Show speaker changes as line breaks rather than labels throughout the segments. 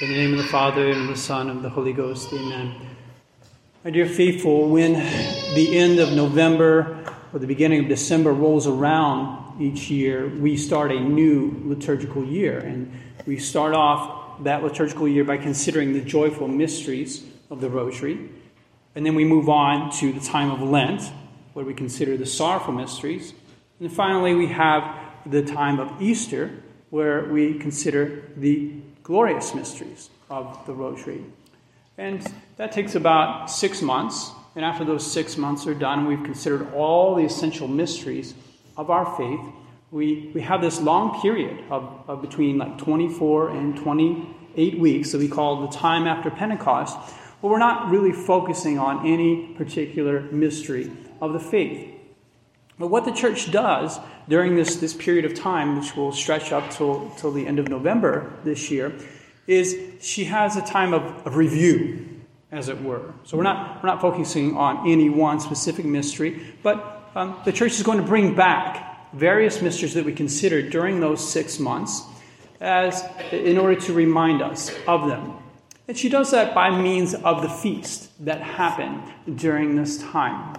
In the name of the Father, and of the Son, and of the Holy Ghost, amen. My dear faithful, when the end of November or the beginning of December rolls around each year, we start a new liturgical year. And we start off that liturgical year by considering the joyful mysteries of the Rosary. And then we move on to the time of Lent, where we consider the sorrowful mysteries. And finally, we have the time of Easter, where we consider the glorious mysteries of the Rosary. And that takes about six months. And after those six months are done, we've considered all the essential mysteries of our faith. We, we have this long period of, of between like 24 and 28 weeks that we call the time after Pentecost, but we're not really focusing on any particular mystery of the faith. But what the church does during this, this period of time, which will stretch up till, till the end of November this year, is she has a time of, of review, as it were. So we're not, we're not focusing on any one specific mystery, but um, the church is going to bring back various mysteries that we considered during those six months as in order to remind us of them. And she does that by means of the feast that happened during this time.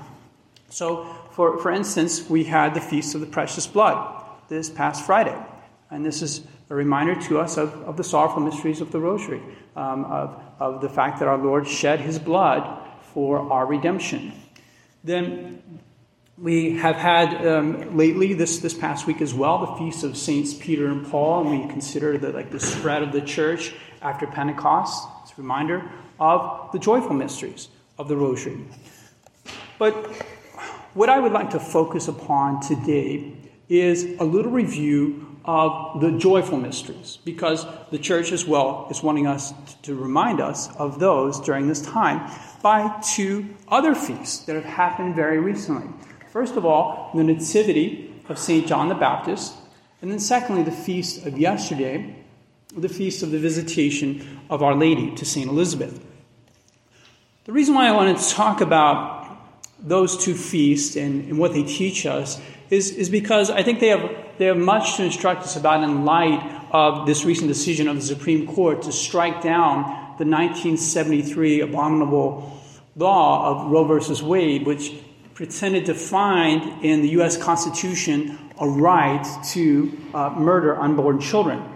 So for, for instance, we had the Feast of the Precious Blood this past Friday. And this is a reminder to us of, of the sorrowful mysteries of the Rosary, um, of, of the fact that our Lord shed his blood for our redemption. Then we have had um, lately, this, this past week as well, the feast of Saints Peter and Paul, and we consider the, like, the spread of the church after Pentecost. It's a reminder of the joyful mysteries of the Rosary. But what I would like to focus upon today is a little review of the joyful mysteries, because the church as well is wanting us to remind us of those during this time by two other feasts that have happened very recently. First of all, the Nativity of St. John the Baptist, and then secondly, the feast of yesterday, the feast of the Visitation of Our Lady to St. Elizabeth. The reason why I want to talk about those two feasts and, and what they teach us is, is because I think they have, they have much to instruct us about in light of this recent decision of the Supreme Court to strike down the 1973 abominable law of Roe versus Wade, which pretended to find in the U.S. Constitution a right to uh, murder unborn children.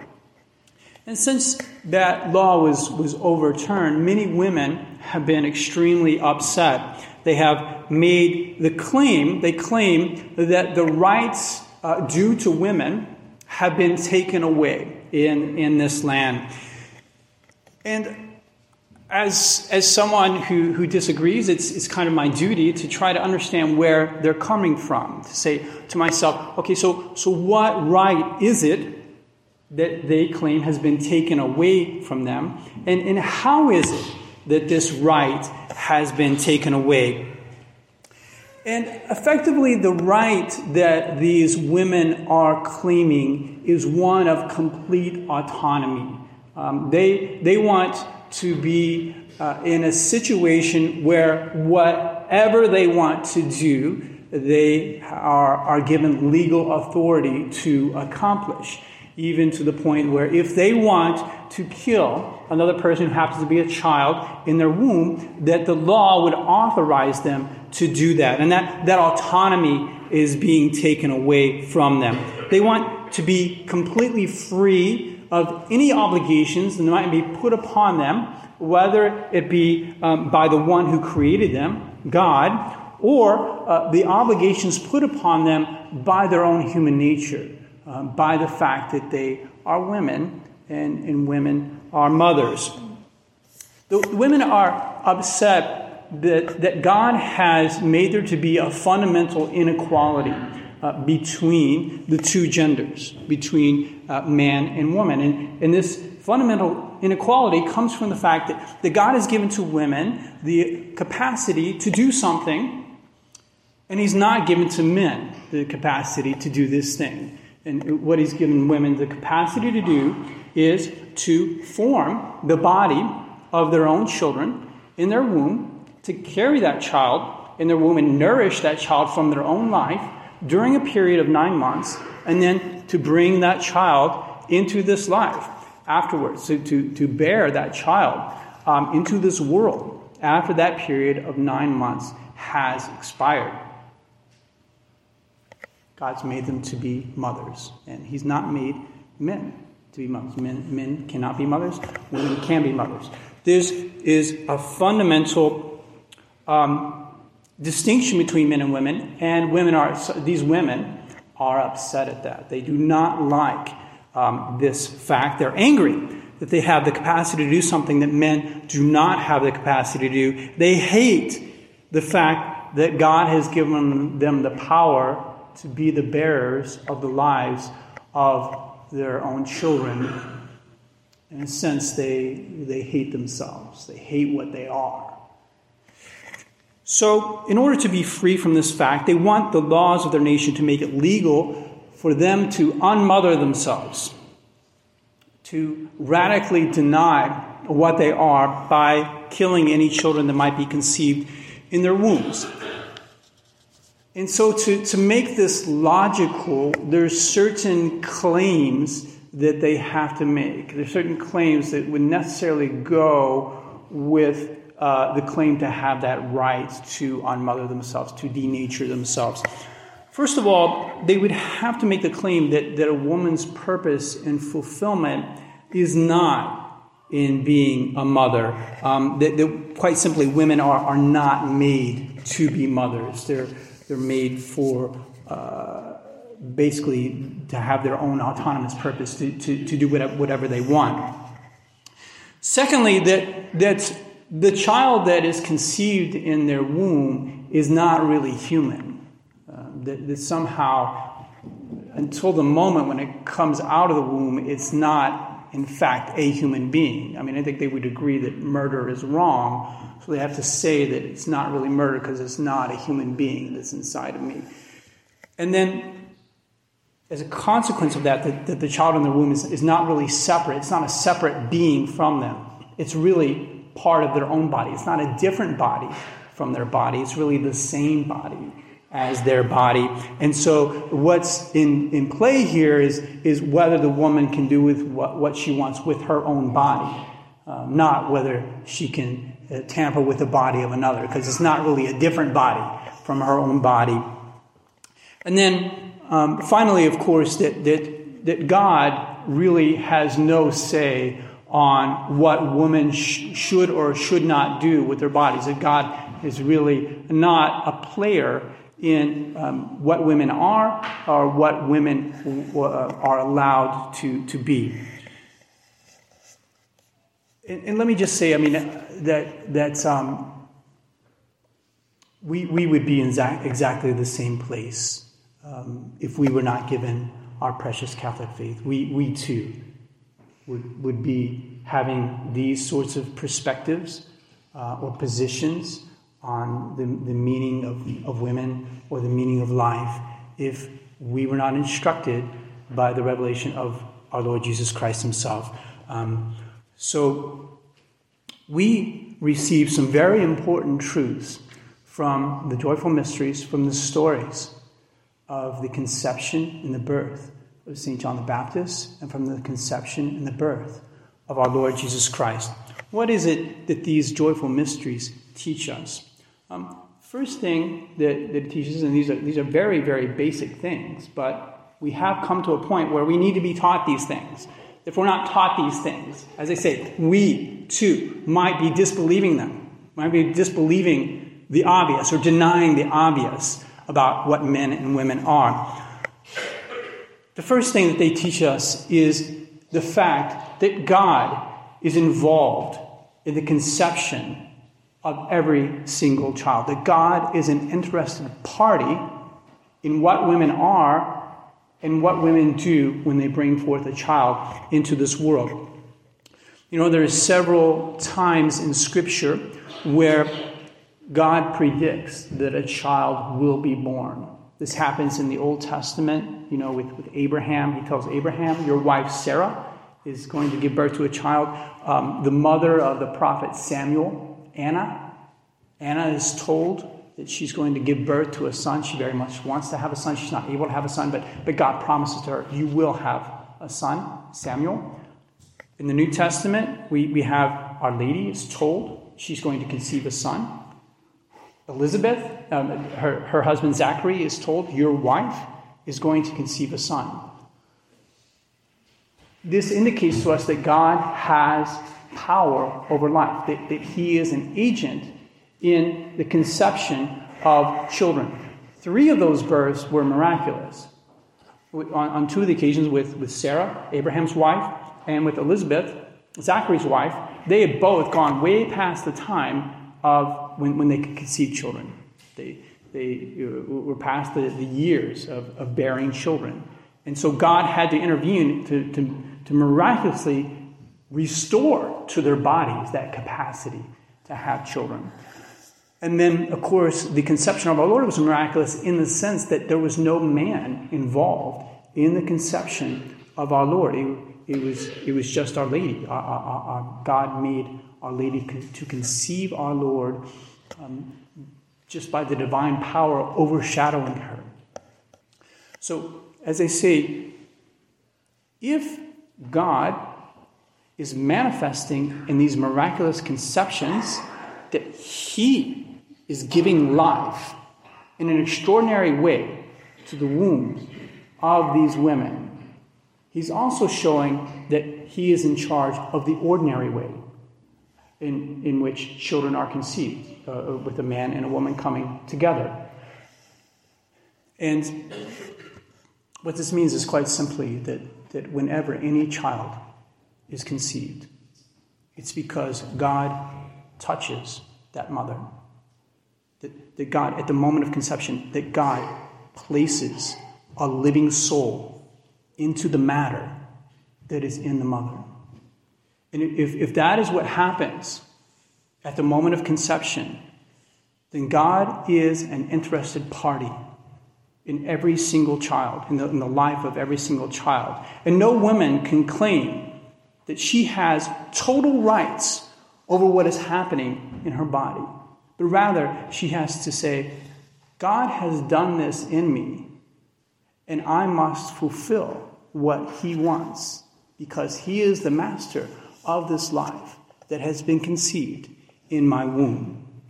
And since that law was, was overturned, many women have been extremely upset they have made the claim, they claim that the rights uh, due to women have been taken away in, in this land. And as, as someone who, who disagrees, it's, it's kind of my duty to try to understand where they're coming from. To say to myself, okay, so, so what right is it that they claim has been taken away from them? And, and how is it that this right has been taken away. And effectively, the right that these women are claiming is one of complete autonomy. Um, they, they want to be uh, in a situation where whatever they want to do, they are, are given legal authority to accomplish even to the point where if they want to kill another person who happens to be a child in their womb, that the law would authorize them to do that. And that, that autonomy is being taken away from them. They want to be completely free of any obligations that might be put upon them, whether it be um, by the one who created them, God, or uh, the obligations put upon them by their own human nature um, by the fact that they are women and, and women are mothers. The, women are upset that, that God has made there to be a fundamental inequality uh, between the two genders, between uh, man and woman. And, and this fundamental inequality comes from the fact that, that God has given to women the capacity to do something, and He's not given to men the capacity to do this thing. And what he's given women the capacity to do is to form the body of their own children in their womb, to carry that child in their womb and nourish that child from their own life during a period of nine months, and then to bring that child into this life. afterwards, to, to, to bear that child um, into this world after that period of nine months has expired. God's made them to be mothers, and He's not made men to be mothers. Men, men cannot be mothers, women can be mothers. This is a fundamental um, distinction between men and women, and women are, these women are upset at that. They do not like um, this fact. They're angry that they have the capacity to do something that men do not have the capacity to do. They hate the fact that God has given them the power to be the bearers of the lives of their own children. In a sense, they, they hate themselves, they hate what they are. So, in order to be free from this fact, they want the laws of their nation to make it legal for them to unmother themselves, to radically deny what they are by killing any children that might be conceived in their wombs. And so, to, to make this logical, there's certain claims that they have to make. There's certain claims that would necessarily go with uh, the claim to have that right to unmother themselves, to denature themselves. First of all, they would have to make the claim that, that a woman's purpose and fulfillment is not in being a mother. Um, that, that, quite simply, women are, are not made to be mothers. They're they're made for uh, basically to have their own autonomous purpose, to, to, to do whatever, they want. Secondly, that, that the child that is conceived in their womb is not really human. Uh, that, that somehow, until the moment when it comes out of the womb, it's not, in fact, a human being. I mean, I think they would agree that murder is wrong, so they have to say that it's not really murder because it's not a human being that's inside of me. And then, as a consequence of that, that, the child in the womb is, is not really separate. It's not a separate being from them. It's really part of their own body. It's not a different body from their body. It's really the same body as their body. And so what's in, in play here is, is whether the woman can do with what, what she wants with her own body, um, not whether she can uh, tamper with the body of another because it's not really a different body from her own body. And then um, finally, of course, that, that, that God really has no say on what women sh- should or should not do with their bodies. That God is really not a player in um, what women are or what women uh, are allowed to, to be. And, and, let me just say, I mean, that, that um, we, we would be in exactly the same place um, if we were not given our precious Catholic faith. We, we too would, would be having these sorts of perspectives uh, or positions on the, the meaning of, of women or the meaning of life if we were not instructed by the revelation of our Lord Jesus Christ Himself. Um, so we receive some very important truths from the joyful mysteries, from the stories of the conception and the birth of St. John the Baptist, and from the conception and the birth of our Lord Jesus Christ. What is it that these joyful mysteries teach us? Um, first thing that, that it teaches, and these are, these are very, very basic things, but we have come to a point where we need to be taught these things if we're not taught these things, as I say, we too might be disbelieving them, might be disbelieving the obvious or denying the obvious about what men and women are. The first thing that they teach us is the fact that God is involved in the conception of every single child, that God is an interested party in what women are and what women do when they bring forth a child into this world. You know, there are several times in Scripture where God predicts that a child will be born. This happens in the Old Testament, you know, with, with Abraham. He tells Abraham, Your wife Sarah is going to give birth to a child. Um, the mother of the prophet Samuel, Anna, Anna is told that she's going to give birth to a son. She very much wants to have a son. She's not able to have a son, but, but God promises to her, You will have a son, Samuel. In the New Testament, we, we have Our Lady is told she's going to conceive a son. Elizabeth, um, her, her husband Zachary, is told, Your wife is going to conceive a son. This indicates to us that God has power over life, that, that He is an agent in the conception of children. Three of those births were miraculous. On, on two of the occasions with, with Sarah, Abraham's wife, and with Elizabeth, Zachary's wife, they had both gone way past the time of when, when they could conceive children. They, they uh, were past the, the years of, of bearing children. And so God had to intervene to, to, to miraculously restore to their bodies that capacity to have children. And then, of course, the conception of our Lord was miraculous in the sense that there was no man involved in the conception of our Lord. It, it was, it was just Our Lady. Our, our, our God made Our Lady to conceive our Lord um, just by the divine power overshadowing her. So, as I say, if God is manifesting in these miraculous conceptions that He is giving life in an extraordinary way to the wombs of these women. He's also showing that He is in charge of the ordinary way in, in which children are conceived, uh, with a man and a woman coming together. And what this means is quite simply that, that whenever any child is conceived, it's because God touches that mother. That, that God, at the moment of conception, that God places a living soul into the matter that is in the mother. And if, if that is what happens at the moment of conception, then God is an interested party in every single child, in the, in the life of every single child. And no woman can claim that she has total rights over what is happening in her body, but rather she has to say, God has done this in me, and I must fulfill what He wants because He is the master of this life that has been conceived in my womb.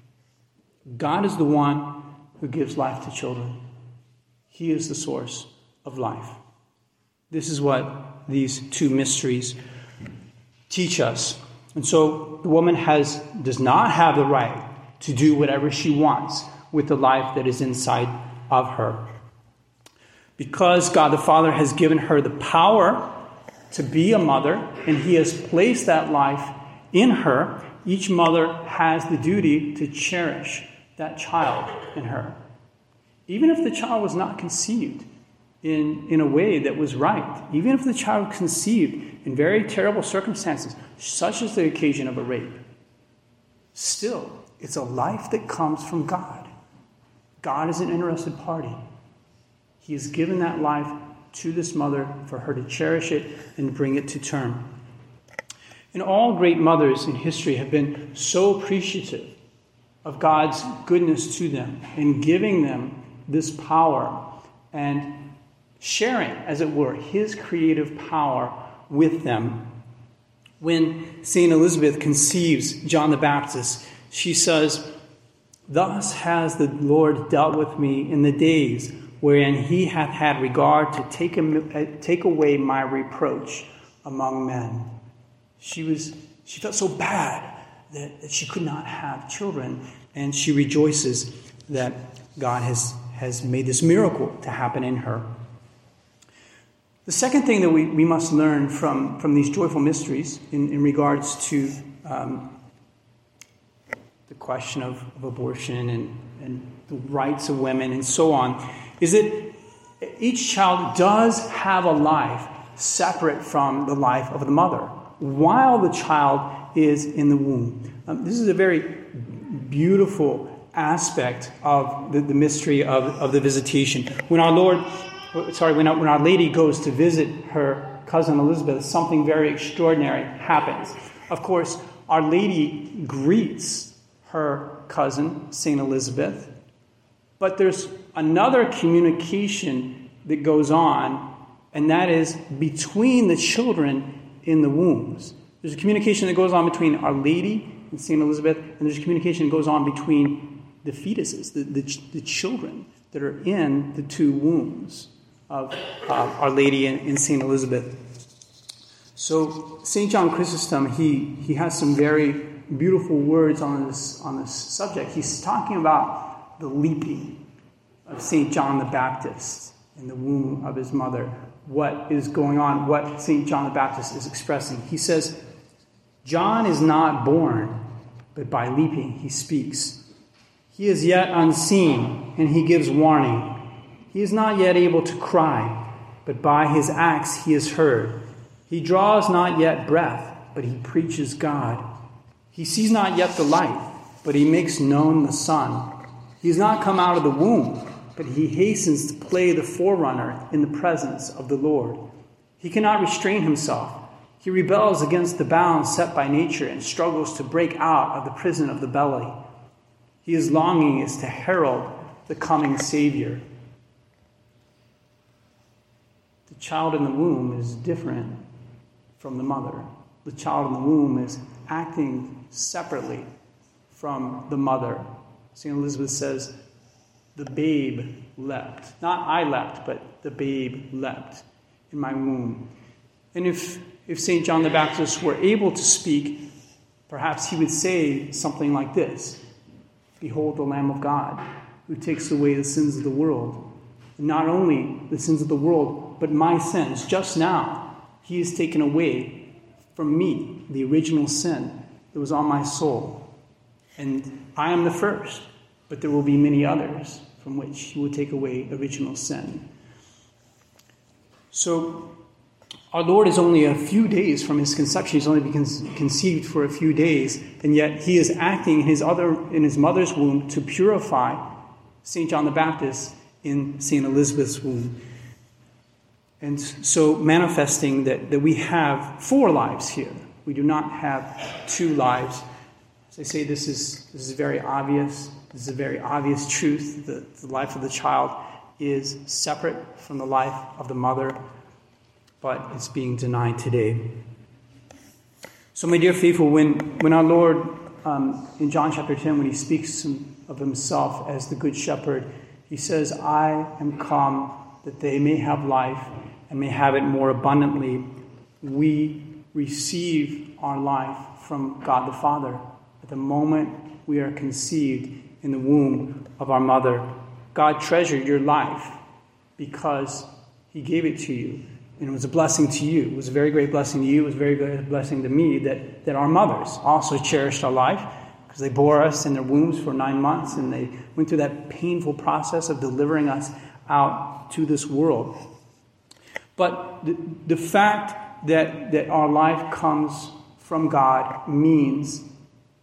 God is the one who gives life to children. He is the source of life. This is what these two mysteries teach us. And so the woman has, does not have the right to do whatever she wants with the life that is inside of her. Because God the Father has given her the power to be a mother, and He has placed that life in her, each mother has the duty to cherish that child in her even if the child was not conceived in, in a way that was right, even if the child conceived in very terrible circumstances, such as the occasion of a rape, still, it's a life that comes from God. God is an interested party. He has given that life to this mother for her to cherish it and bring it to term. And all great mothers in history have been so appreciative of God's goodness to them in giving them this power and sharing, as it were, his creative power with them. When St. Elizabeth conceives John the Baptist, she says, Thus has the Lord dealt with me in the days wherein he hath had regard to take, a, uh, take away my reproach among men. She, was, she felt so bad that, that she could not have children, and she rejoices that God has has made this miracle to happen in her. The second thing that we, we must learn from, from these joyful mysteries in, in regards to um, the question of, of abortion and, and the rights of women and so on is that each child does have a life separate from the life of the mother while the child is in the womb. Um, this is a very beautiful aspect of the, the mystery of, of the visitation. When our Lord, sorry, when our, when our Lady goes to visit her cousin Elizabeth, something very extraordinary happens. Of course, Our Lady greets her cousin, St. Elizabeth, but there's another communication that goes on, and that is between the children in the wombs. There's a communication that goes on between Our Lady and St. Elizabeth, and there's a communication that goes on between the fetuses, the, the, the children that are in the two wombs of uh, Our Lady and, and St. Elizabeth. So St. John Chrysostom, he, he has some very beautiful words on this, on this subject. He's talking about the leaping of St. John the Baptist in the womb of his mother, what is going on, what St. John the Baptist is expressing. He says, John is not born, but by leaping he speaks. He is yet unseen, and he gives warning. He is not yet able to cry, but by his acts he is heard. He draws not yet breath, but he preaches God. He sees not yet the light, but he makes known the sun. He has not come out of the womb, but he hastens to play the forerunner in the presence of the Lord. He cannot restrain himself. He rebels against the bounds set by nature and struggles to break out of the prison of the belly. His longing is to herald the coming Savior. The child in the womb is different from the mother. The child in the womb is acting separately from the mother. St. Elizabeth says, the babe leapt. Not I leapt, but the babe leapt in my womb. And if, if St. John the Baptist were able to speak, perhaps he would say something like this Behold the Lamb of God who takes away the sins of the world. And not only the sins of the world, but my sins. Just now, he has taken away from me the original sin that was on my soul. And I am the first, but there will be many others from which he will take away original sin. So, our Lord is only a few days from his conception. He's only been conceived for a few days, and yet he is acting in his, other, in his mother's womb to purify St. John the Baptist in St. Elizabeth's womb. And so, manifesting that, that we have four lives here. We do not have two lives. As I say, this is, this is very obvious. This is a very obvious truth. The, the life of the child is separate from the life of the mother but it's being denied today. So, my dear faithful, when, when our Lord, um, in John chapter 10, when he speaks of himself as the Good Shepherd, he says, I am come that they may have life and may have it more abundantly. We receive our life from God the Father at the moment we are conceived in the womb of our mother. God treasured your life because he gave it to you. And it was a blessing to you. It was a very great blessing to you. It was a very great blessing to me that, that our mothers also cherished our life because they bore us in their wombs for nine months and they went through that painful process of delivering us out to this world. But the, the fact that, that our life comes from God means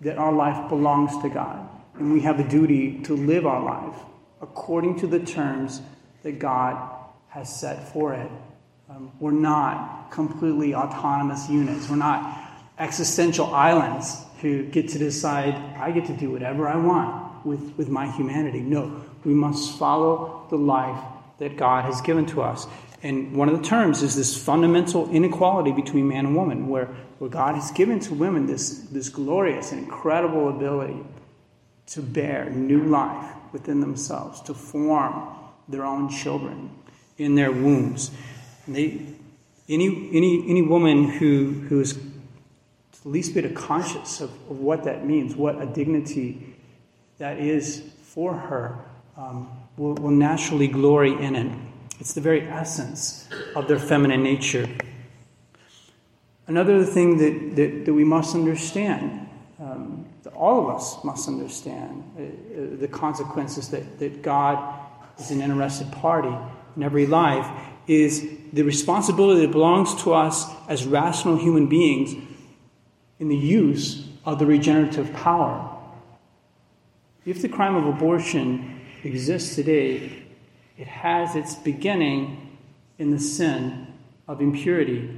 that our life belongs to God. And we have a duty to live our life according to the terms that God has set for it. Um, we're not completely autonomous units. We're not existential islands who get to decide, I get to do whatever I want with, with my humanity. No, we must follow the life that God has given to us. And one of the terms is this fundamental inequality between man and woman, where, where God has given to women this, this glorious and incredible ability to bear new life within themselves, to form their own children in their wombs. They, any, any, any woman who, who is the least bit of conscious of, of what that means, what a dignity that is for her, um, will, will naturally glory in it. It's the very essence of their feminine nature. Another thing that, that, that we must understand, um, all of us must understand, uh, uh, the consequences that, that God is an interested party in every life, is the responsibility that belongs to us as rational human beings in the use of the regenerative power. If the crime of abortion exists today, it has its beginning in the sin of impurity.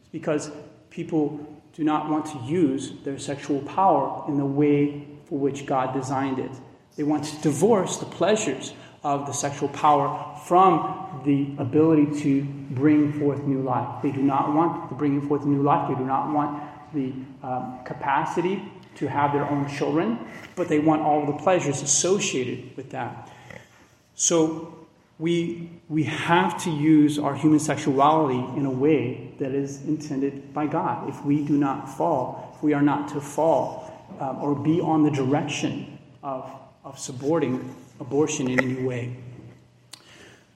It's because people do not want to use their sexual power in the way for which God designed it. They want to divorce the pleasures of the sexual power from the ability to bring forth new life. They do not want the bringing forth new life. They do not want the um, capacity to have their own children, but they want all the pleasures associated with that. So we, we have to use our human sexuality in a way that is intended by God. If we do not fall, if we are not to fall um, or be on the direction of, of supporting abortion in any way.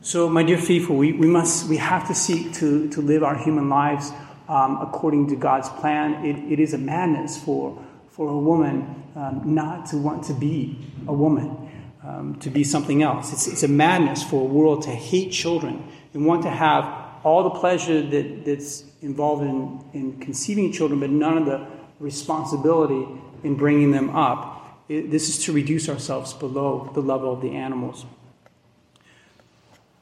So, my dear faithful, we, we, must, we have to seek to, to live our human lives um, according to God's plan. It, it is a madness for, for a woman um, not to want to be a woman, um, to be something else. It's, it's a madness for a world to hate children and want to have all the pleasure that, that's involved in, in conceiving children, but none of the responsibility in bringing them up. It, this is to reduce ourselves below the level of the animals.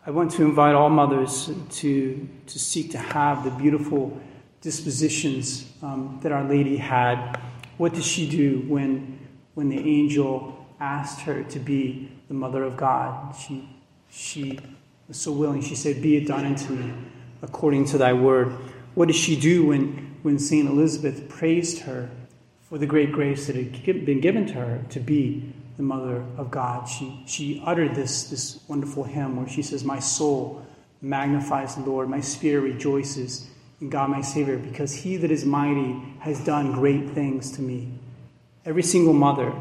I want to invite all mothers to, to seek to have the beautiful dispositions um, that Our Lady had. What did she do when, when the angel asked her to be the mother of God? She, she was so willing. She said, Be it done unto me according to thy word. What did she do when, when St. Elizabeth praised her for the great grace that had been given to her to be the mother of God. She, she uttered this, this wonderful hymn where she says, My soul magnifies the Lord, my spirit rejoices in God my Savior, because he that is mighty has done great things to me. Every single mother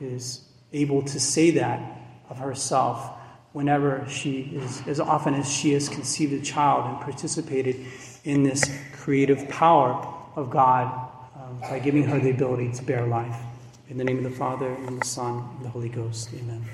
is able to say that of herself whenever she is, as often as she has conceived a child and participated in this creative power of God um, by giving her the ability to bear life. In the name of the Father, and the Son, and the Holy Ghost. Amen.